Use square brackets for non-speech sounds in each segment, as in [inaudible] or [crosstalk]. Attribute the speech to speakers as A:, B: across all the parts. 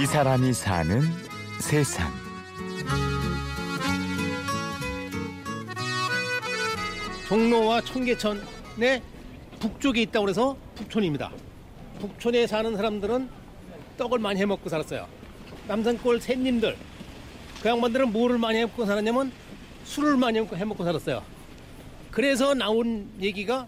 A: 이 사람이 사는 세상.
B: 종로와 청계천의 북쪽에 있다고 그래서 북촌입니다. 북촌에 사는 사람들은 떡을 많이 해먹고 살았어요. 남산골 샌님들 그 양반들은 뭐를 많이 해먹고 살았냐면 술을 많이 해먹고 살았어요. 그래서 나온 얘기가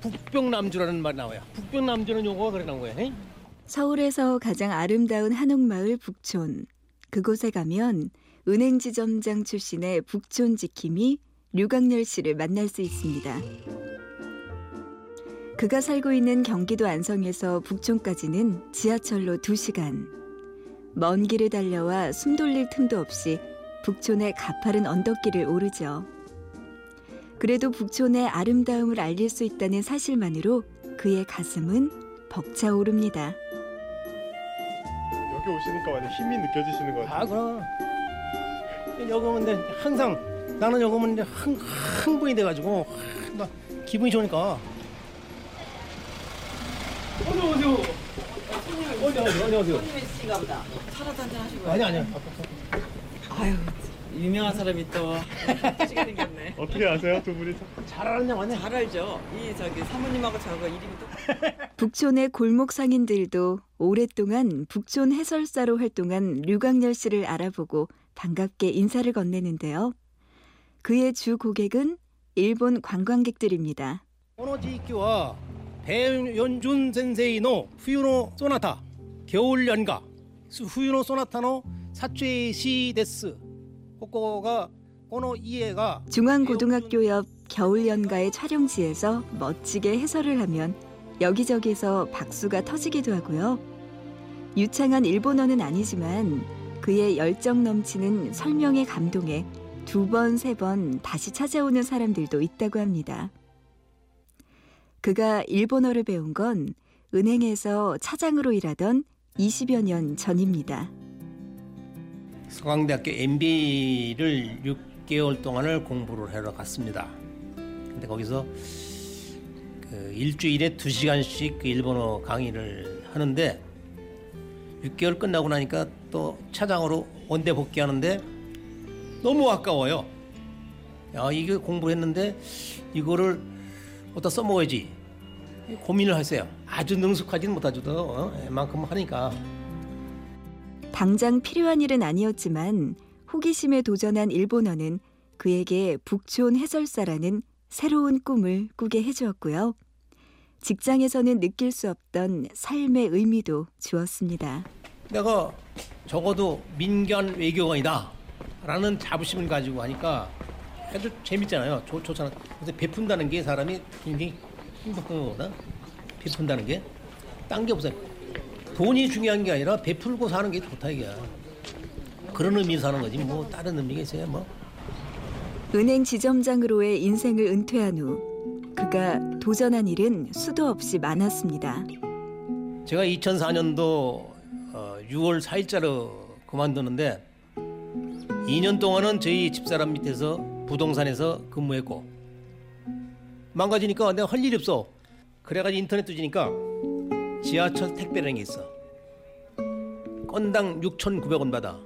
B: 북병남주라는 말이 나와요. 북병남주는 요거가 그래 나온 거예요.
C: 서울에서 가장 아름다운 한옥마을 북촌. 그곳에 가면 은행지점장 출신의 북촌 지킴이 류강렬 씨를 만날 수 있습니다. 그가 살고 있는 경기도 안성에서 북촌까지는 지하철로 2시간. 먼 길을 달려와 숨 돌릴 틈도 없이 북촌의 가파른 언덕길을 오르죠. 그래도 북촌의 아름다움을 알릴 수 있다는 사실만으로 그의 가슴은 벅차오릅니다.
D: 여기 오시니까 완전 힘이 느껴지시는 것 같아요.
B: 아 그럼 여기 오면 이제 항상 나는 여기 오면 이제 흥, 흥분이 돼가지고 막 기분이 좋으니까 어디 오세요 어디 어디 어디 오세요
E: 손님이신가 보다. 차라도 한잔 하시고.
B: 아니 아니요
E: 아유, 유명한 사람이 또 터지게 생겼네. [laughs]
D: 어떻게 아세요, 두 분이서?
B: 잘 아는 양반이
E: 잘 알죠. 이 저기 사모님하고 저거 이름이 또 [laughs]
C: 북촌의 골목 상인들도 오랫동안 북촌 해설사로 활동한 류강렬 씨를 알아보고 반갑게 인사를 건네는데요. 그의 주 고객은 일본 관광객들입니다.
B: 오노지키와 배연준 센세이노 후유노 소나타 겨울 연가 후유노 소나타노 사추에시 데스 코코가 오노 이에가
C: 중앙고등학교 옆 겨울 연가의 촬영지에서 멋지게 해설을 하면 여기저기서 박수가 터지기도 하고요. 유창한 일본어는 아니지만 그의 열정 넘치는 설명에 감동해 두 번, 세 번 다시 찾아오는 사람들도 있다고 합니다. 그가 일본어를 배운 건 은행에서 차장으로 일하던 20여 년 전입니다.
B: 서강대학교 MBA를 6개월 동안을 공부를 하러 갔습니다. 근데 거기서 그 일주일에 2시간씩 그 일본어 강의를 하는데 6개월 끝나고 나니까 또 차장으로 원대 복귀하는데 너무 아까워요. 야, 이게 공부했는데 이거를 어디다 써먹어야지. 고민을 했어요. 아주 능숙하지는 못하지도 어? 만큼 하니까.
C: 당장 필요한 일은 아니었지만 호기심에 도전한 일본어는 그에게 북촌 해설사라는 새로운 꿈을 꾸게 해주었고요. 직장에서는 느낄 수 없던 삶의 의미도 주었습니다.
B: 내가 적어도 민간 외교관이다 라는 자부심을 가지고 하니까 아주 재밌잖아요. 좋, 좋잖아. 그래서 베푼다는 게 사람이 굉장히 행복한 거거든. 베푼다는 게. 딴 게 없어요. 돈이 중요한 게 아니라 베풀고 사는 게 좋다 이게. 그런 의미로 사는 거지. 뭐 다른 의미가 있어요. 뭐.
C: 은행 지점장으로의 인생을 은퇴한 후 그가 도전한 일은 수도 없이 많았습니다.
B: 제가 2004년도 6월 4일자로 그만두는데 2년 동안은 저희 집사람 밑에서 부동산에서 근무했고 망가지니까 내가 할 일이 없어. 그래가지고 인터넷 뒤지니까 지하철 택배라는 게 있어. 건당 6,900원 받아.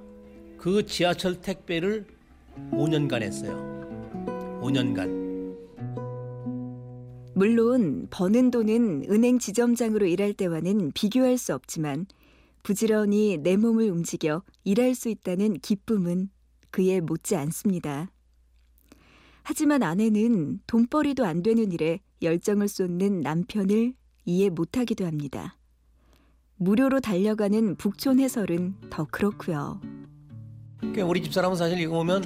B: 그 지하철 택배를 5년간 했어요. 5년간.
C: 물론 버는 돈은 은행 지점장으로 일할 때와는 비교할 수 없지만 부지런히 내 몸을 움직여 일할 수 있다는 기쁨은 그에 못지 않습니다. 하지만 아내는 돈벌이도 안 되는 일에 열정을 쏟는 남편을 이해 못하기도 합니다. 무료로 달려가는 북촌 해설은 더 그렇고요.
B: 그러니까 우리 집 사람은 사실 이거 보면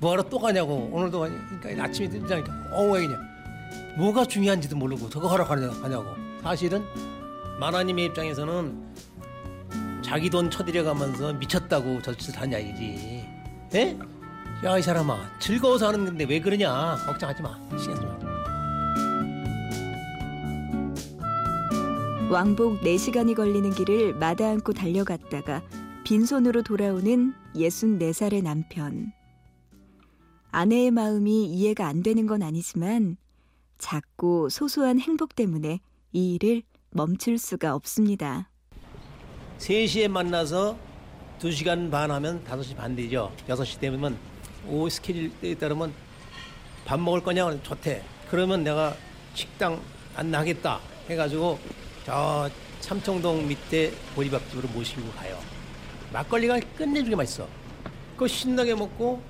B: 뭐하러 또 가냐고 오늘도 가냐 그러니까 아침에 등장하니까 어우 왜 그냥 뭐가 중요한지도 모르고 저거 가냐고. 사실은 만화님의 입장에서는 자기 돈 쳐들여가면서 미쳤다고 저짓을 하냐 이지. 에? 야 이 사람아 즐거워서 하는 건데 왜 그러냐? 걱정하지 마. 신경 쓰지 마
C: 왕복 4시간이 걸리는 길을 마다 않고 달려갔다가 빈손으로 돌아오는 64살의 남편. 아내의 마음이 이해가 안 되는 건 아니지만 작고 소소한 행복 때문에 이 일을 멈출 수가 없습니다.
B: 3시에 만나서 2시간 반 하면 5시 반 되죠. 6시 되면 오후 스케줄에 따르면 밥 먹을 거냐? 좋대. 그러면 내가 식당 안 나겠다 해가지고 저 삼청동 밑에 보리밥집으로 모시고 가요. 막걸리가 끝내주게 맛있어. 그거 신나게 먹고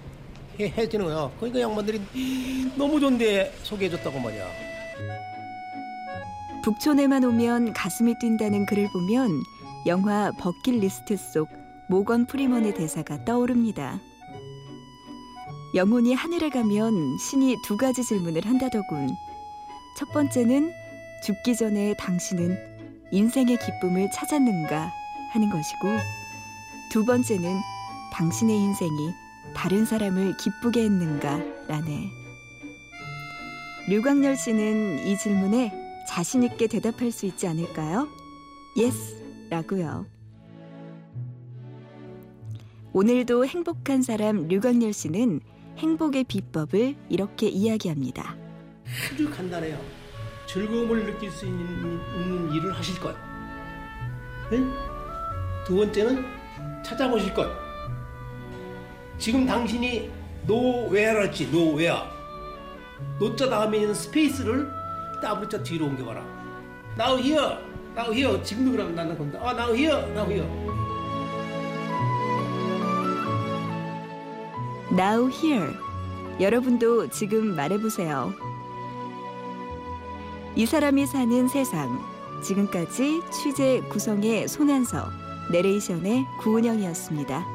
B: 해, 해지는 거야. 그러니까 양반들이 너무 좋은데 소개해줬다고 말이야.
C: 북촌에만 오면 가슴이 뛴다는 글을 보면 영화 버킷리스트 속 모건 프리먼의 대사가 떠오릅니다. 영혼이 하늘에 가면 신이 두 가지 질문을 한다더군. 첫 번째는 죽기 전에 당신은 인생의 기쁨을 찾았는가 하는 것이고 두 번째는 당신의 인생이 다른 사람을 기쁘게 했는가 라네. 류광열 씨는 이 질문에 자신 있게 대답할 수 있지 않을까요? Yes 라고요. 오늘도 행복한 사람 류광열 씨는 행복의 비법을 이렇게 이야기합니다.
B: 아주 간단해요. 즐거움을 느낄 수 있는, 일을 하실 것. 응? 두 번째는 찾아보실 것. 지금 당신이 했지, 노웨어. 노자 다음에 있는 스페이스를 W자 뒤로 옮겨봐라. Now here, now here. 지금도 그러면 나는 건다. 아, now here, now here.
C: Now here. 여러분도 지금 말해보세요. 이 사람이 사는 세상. 지금까지 취재 구성의 손한서, 내레이션의 구은영이었습니다.